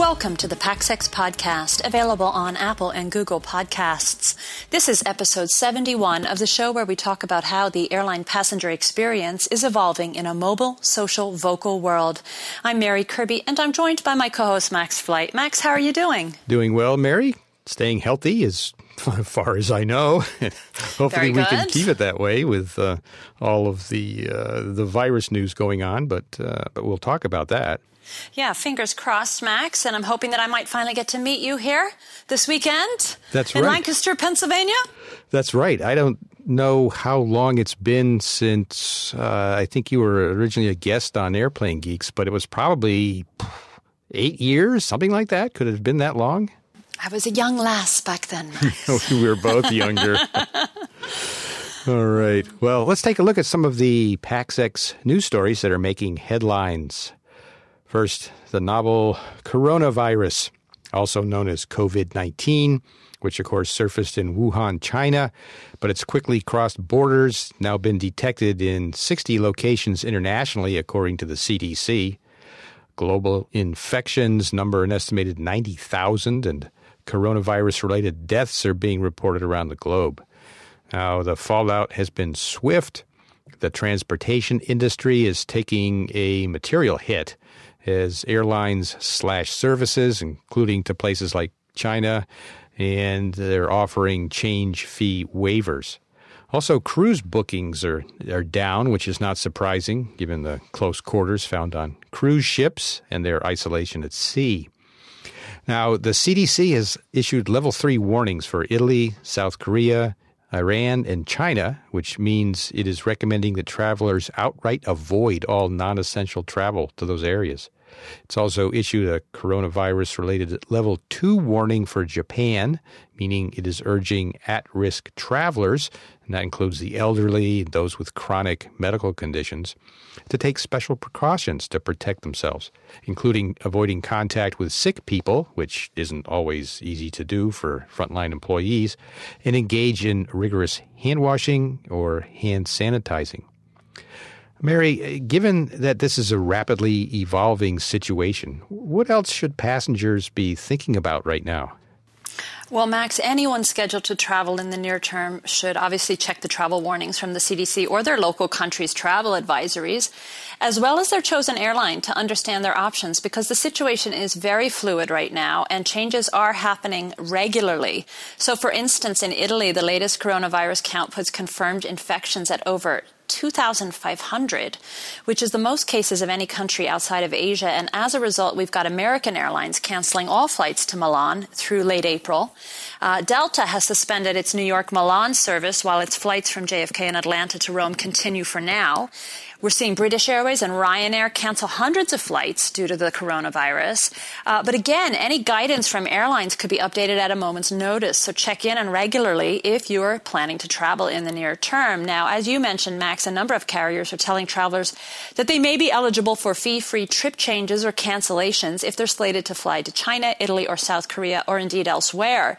Welcome to the PaxEx podcast, available on Apple and Google Podcasts. This is episode 71 of the show where we talk about how the airline passenger experience is evolving in a mobile, social, vocal world. I'm Mary Kirby, and I'm joined by my co-host Max Flight. Max, how are you doing? Doing well, Mary. Staying healthy as far as I know. Hopefully, we can keep it that way with uh, all of the uh, the virus news going on. But uh, but we'll talk about that. Yeah, fingers crossed, Max. And I'm hoping that I might finally get to meet you here this weekend. That's in right. In Lancaster, Pennsylvania. That's right. I don't know how long it's been since uh, I think you were originally a guest on Airplane Geeks, but it was probably eight years, something like that. Could it have been that long? I was a young lass back then. we were both younger. All right. Well, let's take a look at some of the PaxEx news stories that are making headlines. First, the novel coronavirus, also known as COVID 19, which of course surfaced in Wuhan, China, but it's quickly crossed borders, now been detected in 60 locations internationally, according to the CDC. Global infections number an estimated 90,000, and coronavirus related deaths are being reported around the globe. Now, the fallout has been swift. The transportation industry is taking a material hit as airlines slash services, including to places like China, and they're offering change fee waivers. Also, cruise bookings are, are down, which is not surprising given the close quarters found on cruise ships and their isolation at sea. Now, the CDC has issued level three warnings for Italy, South Korea, Iran, and China, which means it is recommending that travelers outright avoid all non essential travel to those areas. It's also issued a coronavirus related level 2 warning for Japan, meaning it is urging at risk travelers, and that includes the elderly those with chronic medical conditions, to take special precautions to protect themselves, including avoiding contact with sick people, which isn't always easy to do for frontline employees, and engage in rigorous hand washing or hand sanitizing. Mary, uh, given that this is a rapidly evolving situation, what else should passengers be thinking about right now? Well, Max, anyone scheduled to travel in the near term should obviously check the travel warnings from the CDC or their local country's travel advisories, as well as their chosen airline to understand their options because the situation is very fluid right now and changes are happening regularly. So, for instance, in Italy, the latest coronavirus count puts confirmed infections at over 2,500, which is the most cases of any country outside of Asia. And as a result, we've got American Airlines canceling all flights to Milan through late April. Uh, Delta has suspended its New York Milan service while its flights from JFK and Atlanta to Rome continue for now. We're seeing British Airways and Ryanair cancel hundreds of flights due to the coronavirus. Uh, but again, any guidance from airlines could be updated at a moment's notice. So check in and regularly if you're planning to travel in the near term. Now, as you mentioned, Max, a number of carriers are telling travelers that they may be eligible for fee-free trip changes or cancellations if they're slated to fly to China, Italy, or South Korea, or indeed elsewhere.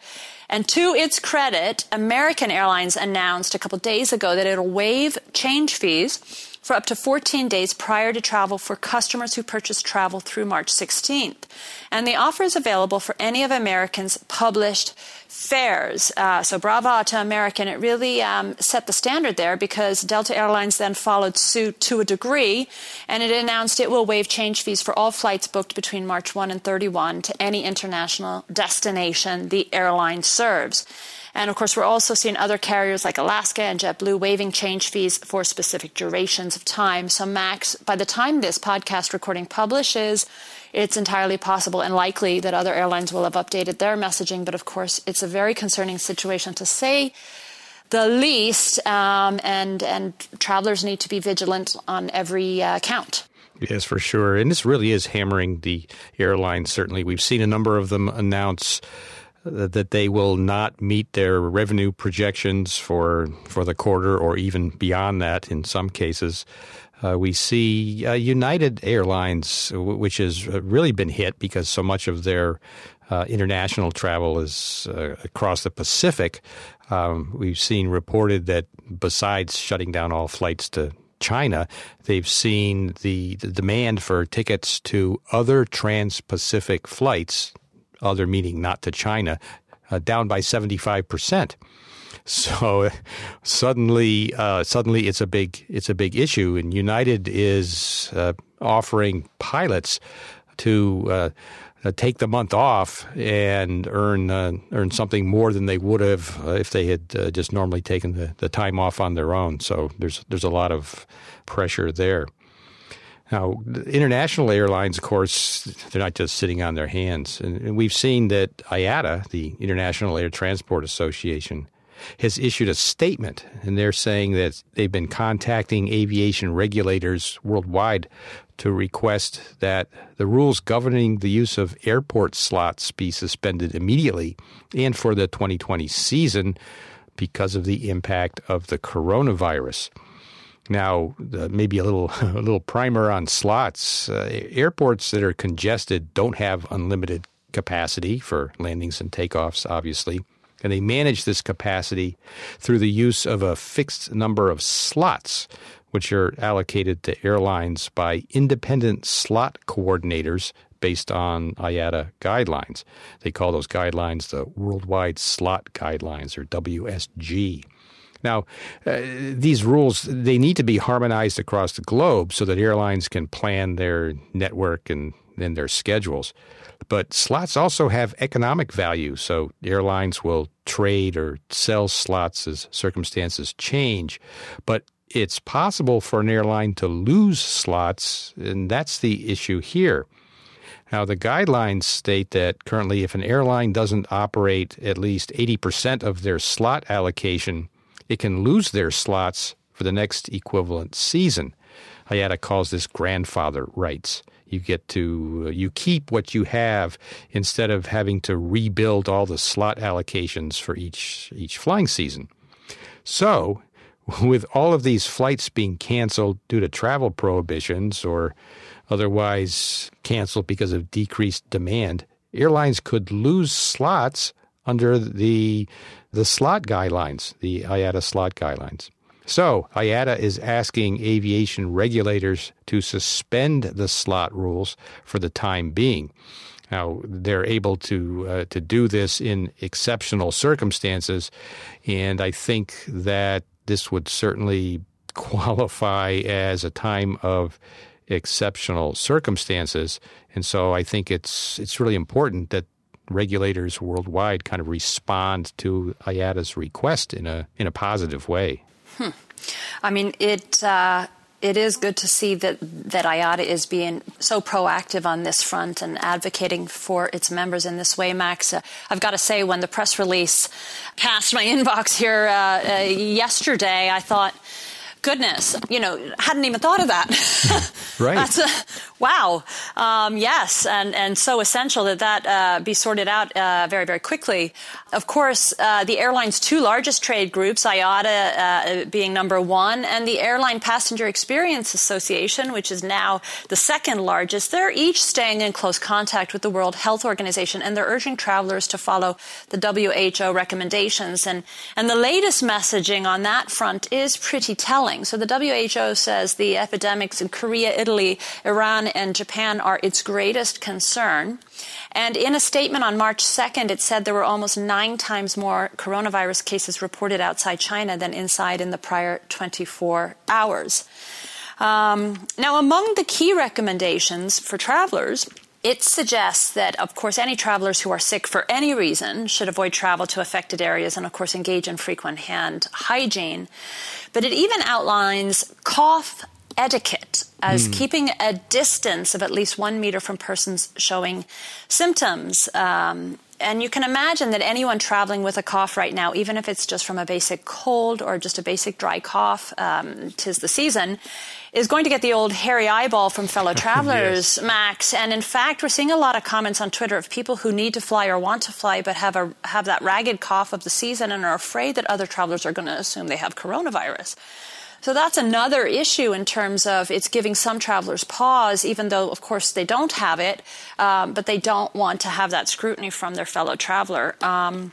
And to its credit, American Airlines announced a couple days ago that it'll waive change fees for up to 14 days prior to travel for customers who purchase travel through March 16th. And the offer is available for any of American's published fares. Uh, so bravo to American. It really um, set the standard there because Delta Airlines then followed suit to a degree and it announced it will waive change fees for all flights booked between March 1 and 31 to any international destination the airline serves. And of course, we're also seeing other carriers like Alaska and JetBlue waiving change fees for specific durations of time. So, Max, by the time this podcast recording publishes, it's entirely possible and likely that other airlines will have updated their messaging. But of course, it's a very concerning situation to say the least, um, and and travelers need to be vigilant on every uh, count. Yes, for sure. And this really is hammering the airlines. Certainly, we've seen a number of them announce that they will not meet their revenue projections for for the quarter or even beyond that in some cases. Uh, we see uh, United Airlines, which has really been hit because so much of their uh, international travel is uh, across the Pacific. Um, we've seen reported that besides shutting down all flights to China, they've seen the, the demand for tickets to other trans Pacific flights, other meaning not to China, uh, down by 75%. So suddenly, uh, suddenly it's a big it's a big issue, and United is uh, offering pilots to uh, uh, take the month off and earn uh, earn something more than they would have if they had just normally taken the, the time off on their own. So there's there's a lot of pressure there. Now, international airlines, of course, they're not just sitting on their hands, and, we've seen that IATA, the International Air Transport Association, has issued a statement, and they're saying that they've been contacting aviation regulators worldwide to request that the rules governing the use of airport slots be suspended immediately and for the 2020 season because of the impact of the coronavirus. Now, uh, maybe a little a little primer on slots. Uh, airports that are congested don't have unlimited capacity for landings and takeoffs, obviously. And they manage this capacity through the use of a fixed number of slots which are allocated to airlines by independent slot coordinators based on IATA guidelines. They call those guidelines the Worldwide Slot Guidelines, or WSG. Now, uh, these rules they need to be harmonized across the globe so that airlines can plan their network and, and their schedules. But slots also have economic value, so airlines will trade or sell slots as circumstances change. But it's possible for an airline to lose slots, and that's the issue here. Now, the guidelines state that currently, if an airline doesn't operate at least 80% of their slot allocation, it can lose their slots for the next equivalent season. IATA calls this grandfather rights. You get to uh, you keep what you have instead of having to rebuild all the slot allocations for each each flying season. So, with all of these flights being canceled due to travel prohibitions or otherwise canceled because of decreased demand, airlines could lose slots under the the slot guidelines, the IATA slot guidelines. So, IATA is asking aviation regulators to suspend the slot rules for the time being. Now they're able to uh, to do this in exceptional circumstances, and I think that this would certainly qualify as a time of exceptional circumstances. And so I think it's it's really important that regulators worldwide kind of respond to IATA's request in a in a positive way. Hmm. I mean, it uh, it is good to see that that IATA is being so proactive on this front and advocating for its members in this way. Max, uh, I've got to say, when the press release passed my inbox here uh, uh, yesterday, I thought goodness, you know, hadn't even thought of that. right. That's a, wow. Um, yes, and and so essential that that uh, be sorted out uh, very very quickly. Of course, uh, the airline's two largest trade groups, IATA uh, being number one, and the Airline Passenger Experience Association, which is now the second largest, they're each staying in close contact with the World Health Organization, and they're urging travelers to follow the WHO recommendations. And and the latest messaging on that front is pretty telling. So the WHO says the epidemics in Korea, Italy, Iran, and Japan are its greatest concern. And in a statement on March 2nd, it said there were almost nine times more coronavirus cases reported outside China than inside in the prior 24 hours. Um, now, among the key recommendations for travelers, it suggests that, of course, any travelers who are sick for any reason should avoid travel to affected areas and, of course, engage in frequent hand hygiene. But it even outlines cough etiquette as mm. keeping a distance of at least one meter from persons showing symptoms. Um, and you can imagine that anyone traveling with a cough right now, even if it's just from a basic cold or just a basic dry cough, um, tis the season, is going to get the old hairy eyeball from fellow travelers, yes. Max. And in fact, we're seeing a lot of comments on Twitter of people who need to fly or want to fly but have a have that ragged cough of the season and are afraid that other travelers are going to assume they have coronavirus. So that's another issue in terms of it's giving some travelers pause, even though, of course, they don't have it, um, but they don't want to have that scrutiny from their fellow traveler. Um,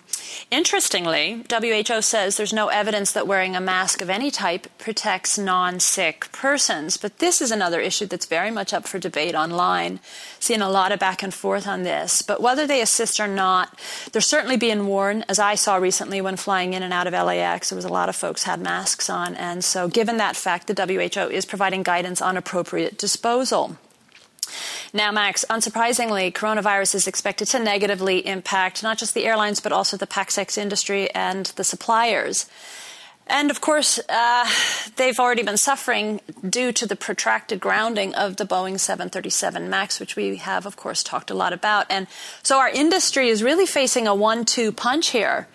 interestingly, WHO says there's no evidence that wearing a mask of any type protects non sick persons, but this is another issue that's very much up for debate online. Seeing a lot of back and forth on this, but whether they assist or not, they're certainly being worn, as I saw recently when flying in and out of LAX. There was a lot of folks had masks on, and so given that fact, the WHO is providing guidance on appropriate disposal. Now, Max, unsurprisingly, coronavirus is expected to negatively impact not just the airlines, but also the PAX industry and the suppliers. And of course, uh, they've already been suffering due to the protracted grounding of the Boeing 737 MAX, which we have, of course, talked a lot about. And so our industry is really facing a one two punch here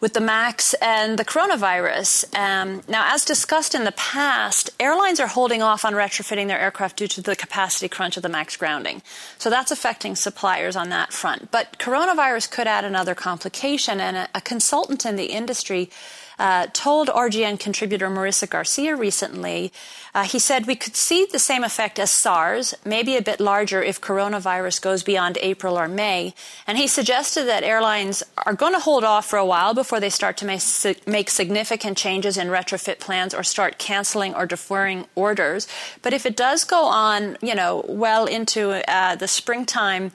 with the MAX and the coronavirus. Um, now, as discussed in the past, airlines are holding off on retrofitting their aircraft due to the capacity crunch of the MAX grounding. So that's affecting suppliers on that front. But coronavirus could add another complication, and a, a consultant in the industry uh, told RGN contributor Marisa Garcia recently. Uh, he said we could see the same effect as SARS, maybe a bit larger if coronavirus goes beyond April or May. And he suggested that airlines are going to hold off for a while before they start to make, make significant changes in retrofit plans or start canceling or deferring orders. But if it does go on, you know, well into uh, the springtime,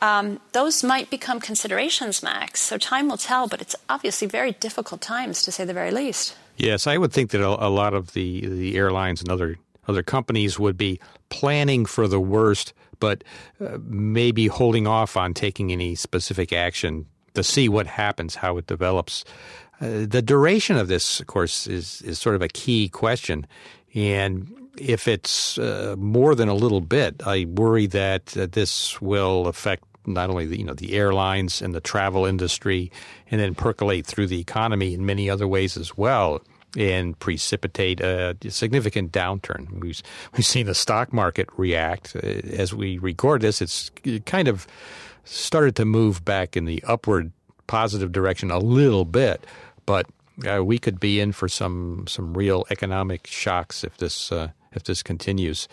um, those might become considerations, Max. So time will tell, but it's obviously very difficult times to say the very least. Yes, I would think that a, lot of the, the airlines and other other companies would be planning for the worst, but uh, maybe holding off on taking any specific action to see what happens, how it develops. Uh, the duration of this, of course, is is sort of a key question, and if it's uh, more than a little bit, I worry that this will affect not only the you know the airlines and the travel industry, and then percolate through the economy in many other ways as well, and precipitate a significant downturn. We've we've seen the stock market react uh, as we record this. It's kind of started to move back in the upward positive direction a little bit, but uh, we could be in for some some real economic shocks if this uh, if this continues.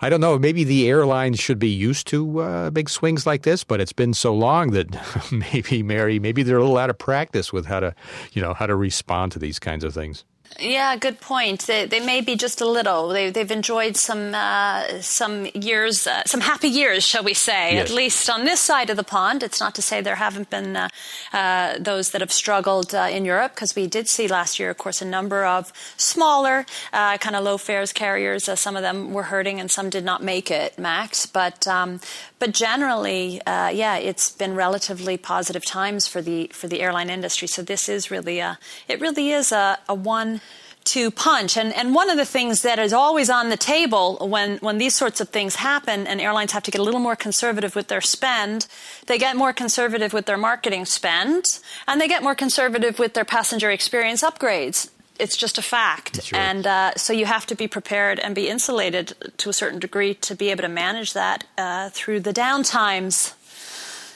I don't know. Maybe the airlines should be used to uh, big swings like this, but it's been so long that maybe Mary, maybe they're a little out of practice with how to, you know, how to respond to these kinds of things. Yeah, good point. They, they may be just a little. They, have enjoyed some uh, some years, uh, some happy years, shall we say? Yes. At least on this side of the pond. It's not to say there haven't been uh, uh those that have struggled uh, in Europe, because we did see last year, of course, a number of smaller, uh, kind of low fares carriers. some of them were hurting, and some did not make it, Max. But um, but generally, yeah, it's been relatively positive times for the for the airline industry. So this is really a it really is a, a one two punch. And, and one of the things that is always on the table when, when these sorts of things happen and airlines have to get a little more conservative with their spend, they get more conservative with their marketing spend and they get more conservative with their passenger experience upgrades. It's just a fact. Right. And uh, so you have to be prepared and be insulated to a certain degree to be able to manage that uh, through the downtimes.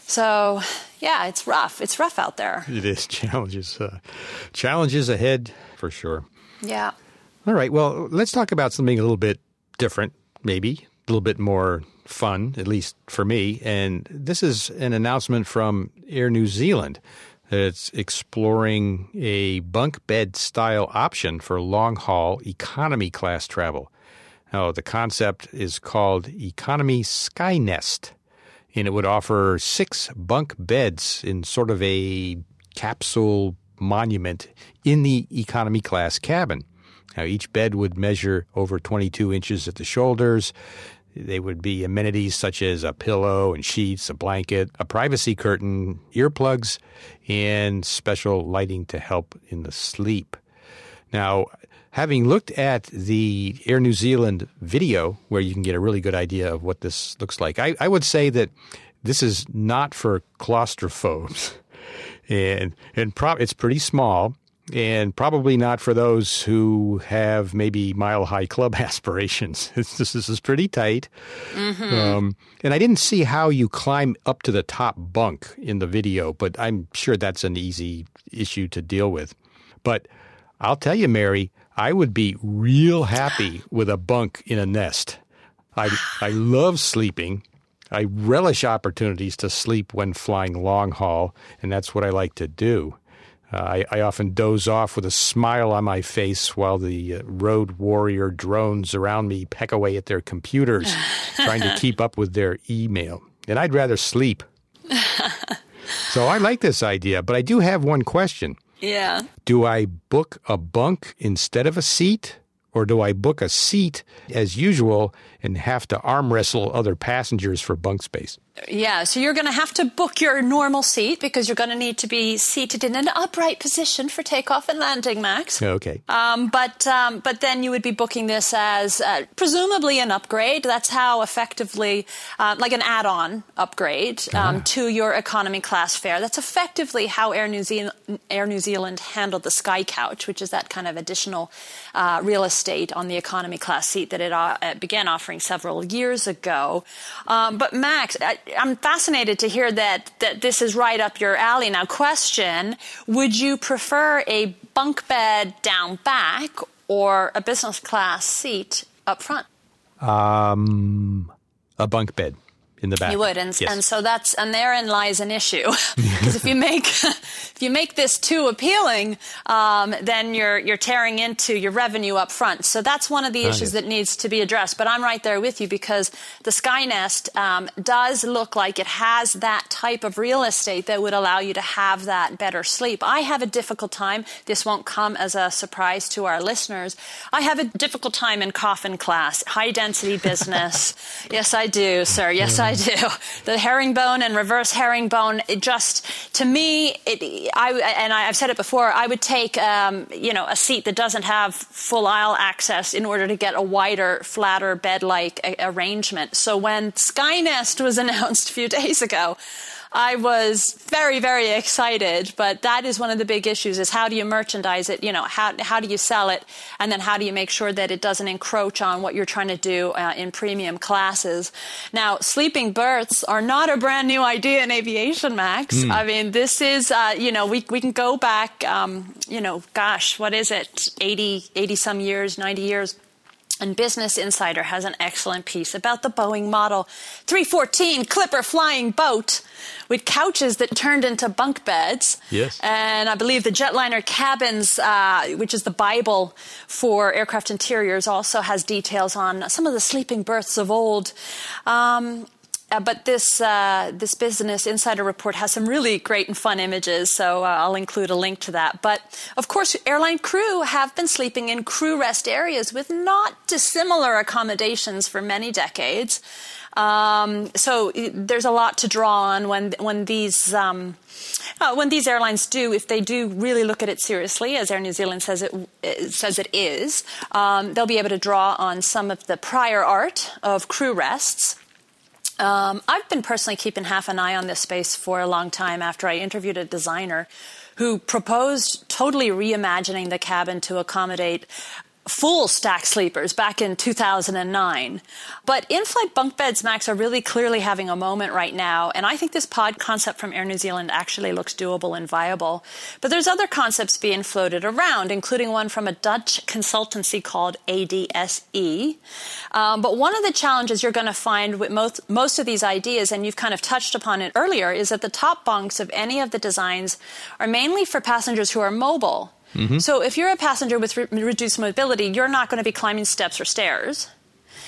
So, yeah, it's rough. It's rough out there. It is challenges, uh, challenges ahead for sure. Yeah. All right. Well, let's talk about something a little bit different, maybe a little bit more fun, at least for me. And this is an announcement from Air New Zealand. that It's exploring a bunk bed style option for long haul economy class travel. Now, the concept is called Economy Skynest, and it would offer six bunk beds in sort of a capsule monument in the economy class cabin. Now, each bed would measure over 22 inches at the shoulders. They would be amenities such as a pillow and sheets, a blanket, a privacy curtain, earplugs, and special lighting to help in the sleep. Now, having looked at the Air New Zealand video, where you can get a really good idea of what this looks like, I, I would say that this is not for claustrophobes. and and pro- it's pretty small and probably not for those who have maybe mile high club aspirations. this, is pretty tight. Mm-hmm. Um, and I didn't see how you climb up to the top bunk in the video, but I'm sure that's an easy issue to deal with. But I'll tell you, Mary, I would be real happy with a bunk in a nest. I I love sleeping. I relish opportunities to sleep when flying long haul, and that's what I like to do. Uh, I, I, often doze off with a smile on my face while the uh, road warrior drones around me peck away at their computers, trying to keep up with their email. And I'd rather sleep. so I like this idea, but I do have one question. Yeah. Do I book a bunk instead of a seat? Or do I book a seat as usual and have to arm wrestle other passengers for bunk space? Yeah, so you're going to have to book your normal seat because you're going to need to be seated in an upright position for takeoff and landing, Max. Okay. Um, but um, but then you would be booking this as uh, presumably an upgrade. That's how effectively, uh, like an add-on upgrade um, ah. to your economy class fare. That's effectively how Air New Zealand Air New Zealand handled the Sky Couch, which is that kind of additional uh, real estate on the economy class seat that it uh, began offering several years ago. Um, but Max. I, I'm fascinated to hear that, that this is right up your alley. Now, question Would you prefer a bunk bed down back or a business class seat up front? Um, a bunk bed in the back. You would, and yes. and so that's and therein lies an issue because if you make if you make this too appealing, um, then you're you're tearing into your revenue up front. So that's one of the issues that needs to be addressed. But I'm right there with you because the Skynest um, does look like it has that type of real estate that would allow you to have that better sleep. I have a difficult time. This won't come as a surprise to our listeners. I have a difficult time in coffin class, high density business. yes, I do, sir. Yes, I I do. The herringbone and reverse herringbone. It just to me, it, I and I've said it before. I would take um, you know a seat that doesn't have full aisle access in order to get a wider, flatter bed-like arrangement. So when Skynest was announced a few days ago. I was very, very excited. But that is one of the big issues: is how do you merchandise it? You know, how how do you sell it, and then how do you make sure that it doesn't encroach on what you're trying to do uh, in premium classes? Now, sleeping berths are not a brand new idea in aviation, Max. Mm. I mean, this is uh, you know we we can go back, um, you know, gosh, what is it, 80, 80 some years, ninety years and Business Insider has an excellent piece about the Boeing Model 314 Clipper flying boat with couches that turned into bunk beds. Yes. And I believe the jetliner cabins, uh, which is the Bible for aircraft interiors, also has details on some of the sleeping berths of old. Um, uh, but this uh, this business insider report has some really great and fun images, so uh, I'll include a link to that. But of course, airline crew have been sleeping in crew rest areas with not dissimilar accommodations for many decades. Um, so there's a lot to draw on when when these. Um, uh, when these airlines do, if they do really look at it seriously, as Air New Zealand says it, says it is, um, they'll be able to draw on some of the prior art of crew rests um, I've been personally keeping half an eye on this space for a long time after I interviewed a designer who proposed totally reimagining the cabin to accommodate full stack sleepers back in 2009. But in flight bunk beds, Max, are really clearly having a moment right now. And I think this pod concept from Air New Zealand actually looks doable and viable. But there's other concepts being floated around, including one from a Dutch consultancy called ADSE. Um, but one of the challenges you're going to find with most, most of these ideas, and you've kind of touched upon it earlier, is that the top bunks of any of the designs are mainly for passengers who are mobile. Mm-hmm. So if you're a passenger with re- reduced mobility, you're not going to be climbing steps or stairs.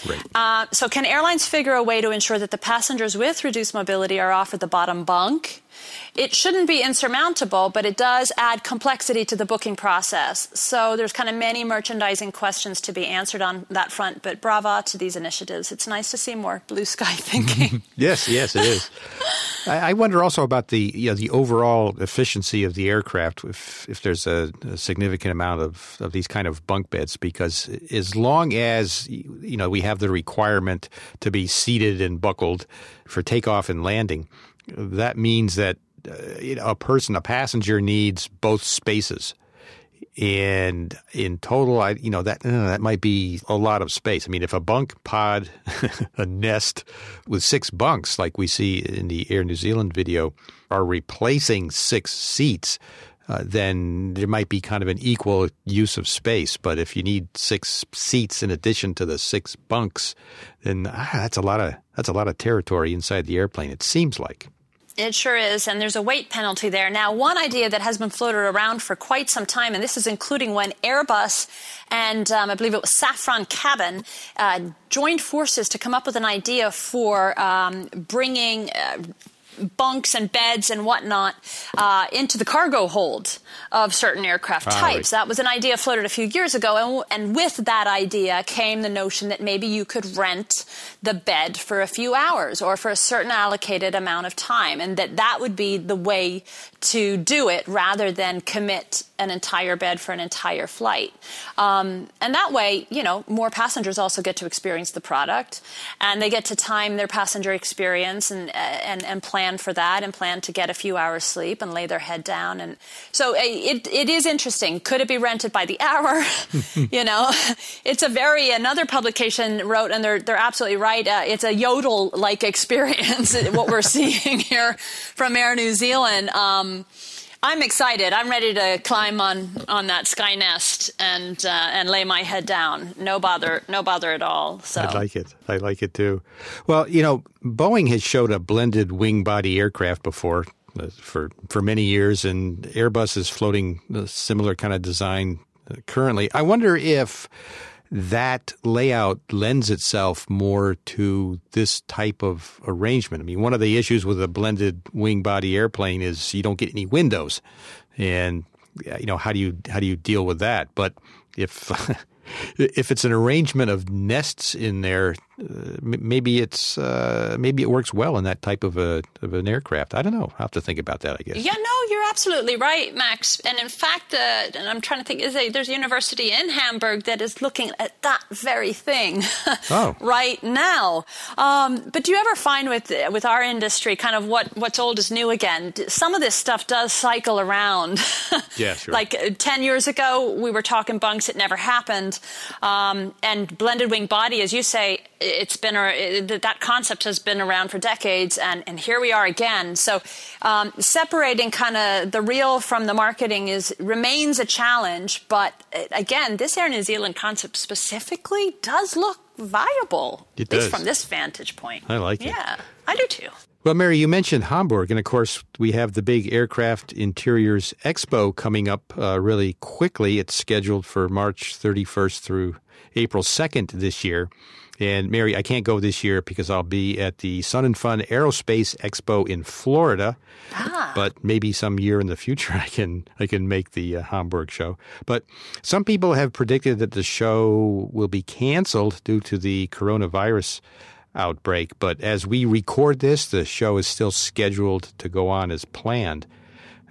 Right. Uh, so, can airlines figure a way to ensure that the passengers with reduced mobility are offered the bottom bunk it shouldn't be insurmountable, but it does add complexity to the booking process. So there's kind of many merchandising questions to be answered on that front. But bravo to these initiatives. It's nice to see more blue sky thinking. yes, yes, it is. I wonder also about the you know, the overall efficiency of the aircraft if if there's a, a, significant amount of, of these kind of bunk beds because as long as you know we have the requirement to be seated and buckled for takeoff and landing, that means that uh, you know, a person, a passenger needs both spaces. And in total, I you know that uh, that might be a lot of space. I mean, if a bunk pod, a nest with six bunks, like we see in the Air New Zealand video, are replacing six seats, uh, then there might be kind of an equal use of space. But if you need six seats in addition to the six bunks, then ah, that's a lot of that's a lot of territory inside the airplane. It seems like. It sure is, and there's a weight penalty there. Now, one idea that has been floated around for quite some time, and this is including when Airbus and um, I believe it was Safran Cabin uh, joined forces to come up with an idea for um, bringing. Uh, bunks and beds and whatnot uh, into the cargo hold of certain aircraft ah, types. Right. That was an idea floated a few years ago, and, and, with that idea came the notion that maybe you could rent the bed for a few hours or for a certain allocated amount of time, and that that would be the way to do it rather than commit an entire bed for an entire flight. Um, and that way, you know, more passengers also get to experience the product, and they get to time their passenger experience and and and plan for that, and plan to get a few hours sleep and lay their head down. And so uh, it it is interesting. Could it be rented by the hour? you know, it's a very another publication wrote, and they're they're absolutely right. Uh, it's a yodel like experience. what we're seeing here from Air New Zealand. Um, I'm excited. I'm ready to climb on on that Skynest and uh, and lay my head down. No bother, no bother at all. So I like it. I like it too. Well, you know, Boeing has showed a blended wing body aircraft before uh, for for many years, and Airbus is floating a similar kind of design uh, currently. I wonder if that layout lends itself more to this type of arrangement. I mean, one of the issues with a blended wing body airplane is you don't get any windows, and you know how do you how do you deal with that? But if if it's an arrangement of nests in there, uh, maybe it's uh, maybe it works well in that type of a of an aircraft. I don't know. I have to think about that. I guess. Yeah, no, you're absolutely right, Max. And in fact, uh, and I'm trying to think, is a, there's a university in Hamburg that is looking at that very thing oh. right now. Um, but do you ever find with with our industry, kind of what what's old is new again? Some of this stuff does cycle around. yeah, sure. like uh, ten years ago, we were talking bunks; it never happened. Um, and blended wing body, as you say it's been that concept has been around for decades, and, and here we are again. So um, separating kind of the real from the marketing is remains a challenge. But uh, again, this Air New Zealand concept specifically does look viable, it at does. least from this vantage point. I like it. Yeah, I do too. Well, Mary, you mentioned Hamburg, and of course, we have the big Aircraft Interiors Expo coming up uh, really quickly. It's scheduled for March 31st through April 2nd this year. And Mary, I can't go this year because I'll be at the Sun and Fun Aerospace Expo in Florida. Ah. But maybe some year in the future I can I can make the uh, Hamburg show. But some people have predicted that the show will be canceled due to the coronavirus outbreak. But as we record this, the show is still scheduled to go on as planned.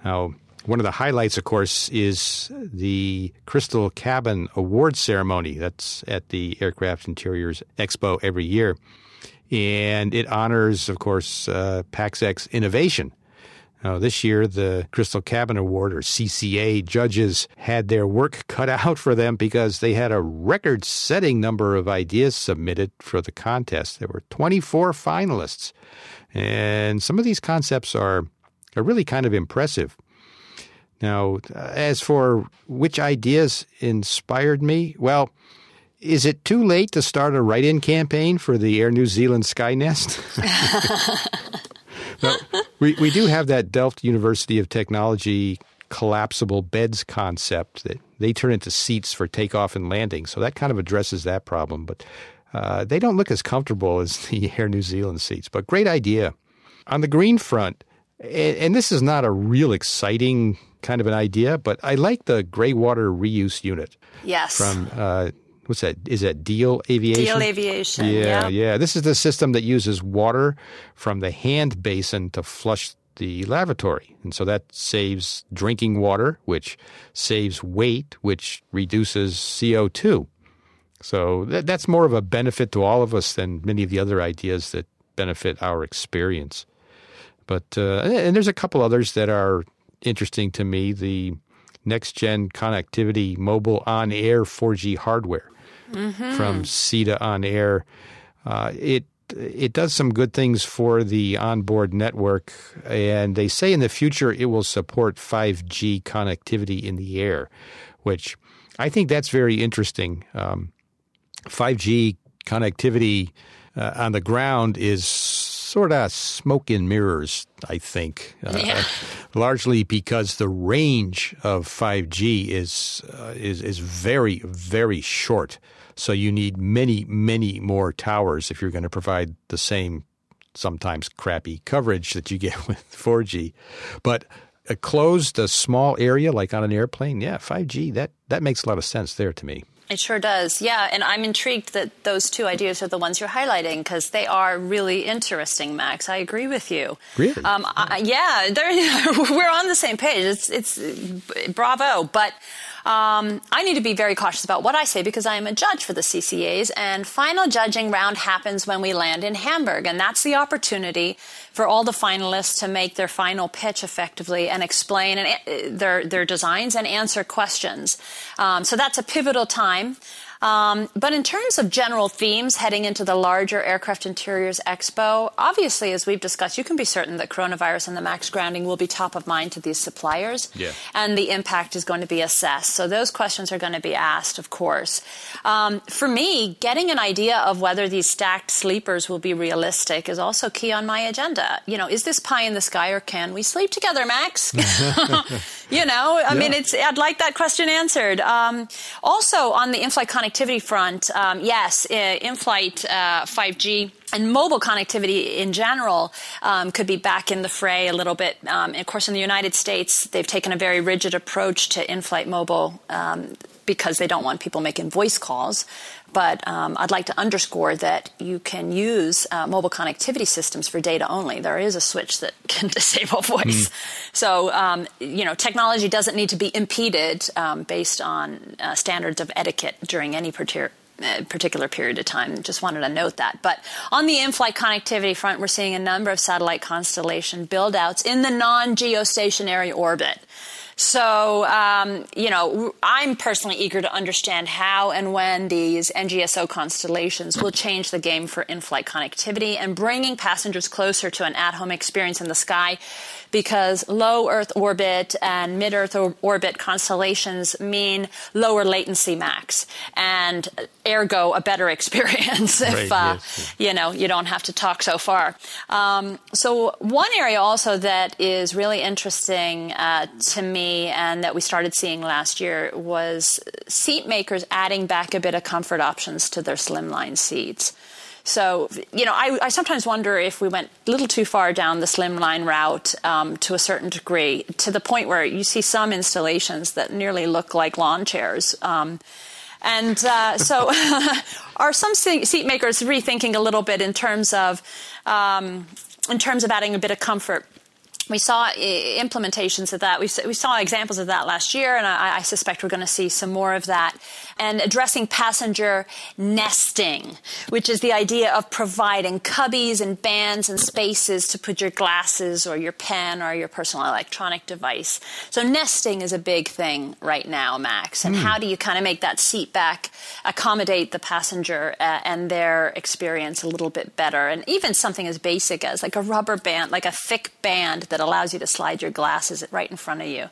Now, one of the highlights, of course, is the Crystal Cabin Award ceremony. That's at the Aircraft Interiors Expo every year. And it honors, of course, uh, PaxEx innovation. Now, this year, the Crystal Cabin Award, or CCA, judges had their work cut out for them because they had a record setting number of ideas submitted for the contest. There were 24 finalists. And some of these concepts are, are really kind of impressive. Now, uh, as for which ideas inspired me, well, is it too late to start a write in campaign for the Air New Zealand Skynest? now, we, we do have that Delft University of Technology collapsible beds concept that they turn into seats for takeoff and landing. So that kind of addresses that problem. But uh, they don't look as comfortable as the Air New Zealand seats. But great idea. On the green front, and, and this is not a real exciting kind of an idea, but I like the gray water reuse unit. Yes. From uh, what's that? Is that Diehl Aviation? Diehl Aviation. Yeah, yeah, yeah. This is the system that uses water from the hand basin to flush the lavatory. And so that saves drinking water, which saves weight, which reduces CO2. So that, that's more of a benefit to all of us than many of the other ideas that benefit our experience. But uh, and there's a couple others that are interesting to me the next gen connectivity mobile on air 4G hardware mm-hmm. from SITA on air. Uh, it it does some good things for the onboard network, and they say in the future it will support 5G connectivity in the air, which I think that's very interesting. Um, 5G connectivity uh, on the ground is sort of smoke and mirrors, I think, uh, yeah. largely because the range of 5G is uh, is is very very short. So you need many many more towers if you're going to provide the same sometimes crappy coverage that you get with 4G. But a closed, a small area like on an airplane, yeah, 5G that that makes a lot of sense there to me. It sure does. Yeah. And I'm intrigued that those two ideas are the ones you're highlighting because they are really interesting, Max. I agree with you. Really? Um, I, yeah. we're on the same page. It's, it's bravo. But um, I need to be very cautious about what I say because I am a judge for the CCAs, and final judging round happens when we land in Hamburg, and that's the opportunity for all the finalists to make their final pitch effectively and explain uh, their their designs and answer questions. Um, so that's a pivotal time. Um, but in terms of general themes heading into the larger Aircraft Interiors Expo, obviously, as we've discussed, you can be certain that coronavirus and the MAX grounding will be top of mind to these suppliers. Yeah. And the impact is going to be assessed. So those questions are going to be asked, of course. Um, for me, getting an idea of whether these stacked sleepers will be realistic is also key on my agenda. You know, is this pie in the sky or can we sleep together, Max? you know, I yeah. mean, it's, I'd like that question answered. Um, also, on the in-flight connectivity, connectivity front, um, yes, in flight uh, 5G and mobile connectivity in general um, could be back in the fray a little bit. Um, of course, in the United States, they've taken a very rigid approach to in flight mobile um, because they don't want people making voice calls. But um, I'd like to underscore that you can use uh, mobile connectivity systems for data only. There is a switch that can disable voice. Mm. So, um, you know, technology doesn't need to be impeded um, based on uh, standards of etiquette during any particular uh, particular period of time. Just wanted to note that. But on the in-flight connectivity front, we're seeing a number of satellite constellation build-outs in the non-geostationary orbit. So, um, you know, I'm personally eager to understand how and when these NGSO constellations will change the game for in flight connectivity and bringing passengers closer to an at home experience in the sky because low Earth orbit and mid Earth orbit constellations mean lower latency max and ergo a better experience if, right, uh, yes, you know, you don't have to talk so far. Um, so one area also that is really interesting uh, to me and that we started seeing last year was seat makers adding back a bit of comfort options to their slimline seats. So, you know, I, I, sometimes wonder if we went a little too far down the slimline route um, to a certain degree, to the point where you see some installations that nearly look like lawn chairs. Um, and uh, so, are some seat makers rethinking a little bit in terms of um, in terms of adding a bit of comfort? We saw uh, implementations of that. We, we saw examples of that last year, and I, I suspect we're going to see some more of that. And addressing passenger nesting, which is the idea of providing cubbies and bands and spaces to put your glasses or your pen or your personal electronic device. So nesting is a big thing right now, Max. And mm. how do you kind of make that seat back accommodate the passenger uh, and their experience a little bit better? And even something as basic as like a rubber band, like a thick band that that allows you to slide your glasses right in front of you.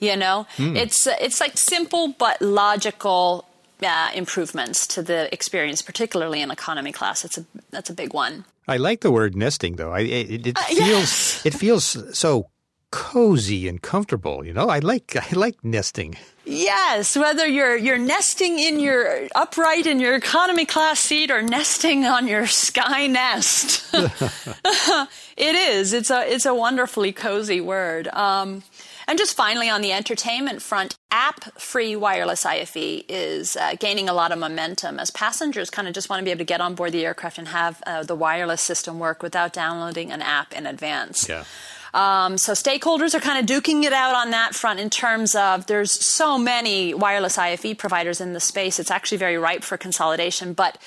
You know, mm. it's uh, it's like simple but logical uh, improvements to the experience, particularly in economy class. It's a that's a big one. I like the word nesting, though. I, it, it uh, feels yes. it feels so cozy and comfortable. You know, I like I like nesting. Yes, whether you're you're nesting in your upright in your economy class seat or nesting on your sky nest, it is. It's a it's a wonderfully cozy word. Um, and just finally, on the entertainment front, app-free wireless IFE is uh, gaining a lot of momentum as passengers kind of just want to be able to get on board the aircraft and have uh, the wireless system work without downloading an app in advance. Yeah. Um, so stakeholders are kind of duking it out on that front in terms of there's so many wireless IFE providers in the space. It's actually very ripe for consolidation. But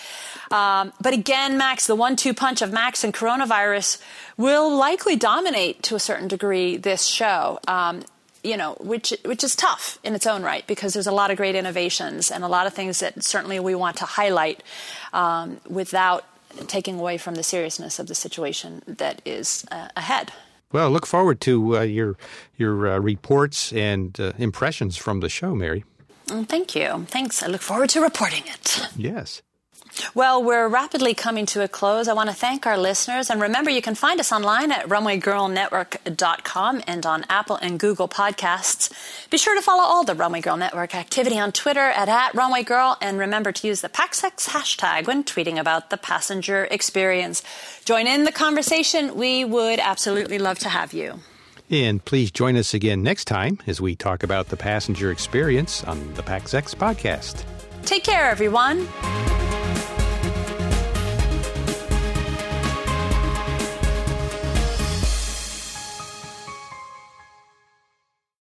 um, but again, Max, the one-two punch of Max and coronavirus will likely dominate to a certain degree this show. Um, you know, which which is tough in its own right because there's a lot of great innovations and a lot of things that certainly we want to highlight um, without taking away from the seriousness of the situation that is uh, ahead. Well, look forward to uh, your your uh, reports and uh, impressions from the show, Mary. Thank you. Thanks. I look forward to reporting it. Yes. Well, we're rapidly coming to a close. I want to thank our listeners. And remember, you can find us online at runwaygirlnetwork.com and on Apple and Google podcasts. Be sure to follow all the Runway Girl Network activity on Twitter at, at Runway Girl. And remember to use the PaxEx hashtag when tweeting about the passenger experience. Join in the conversation. We would absolutely love to have you. And please join us again next time as we talk about the passenger experience on the PaxEx podcast. Take care, everyone.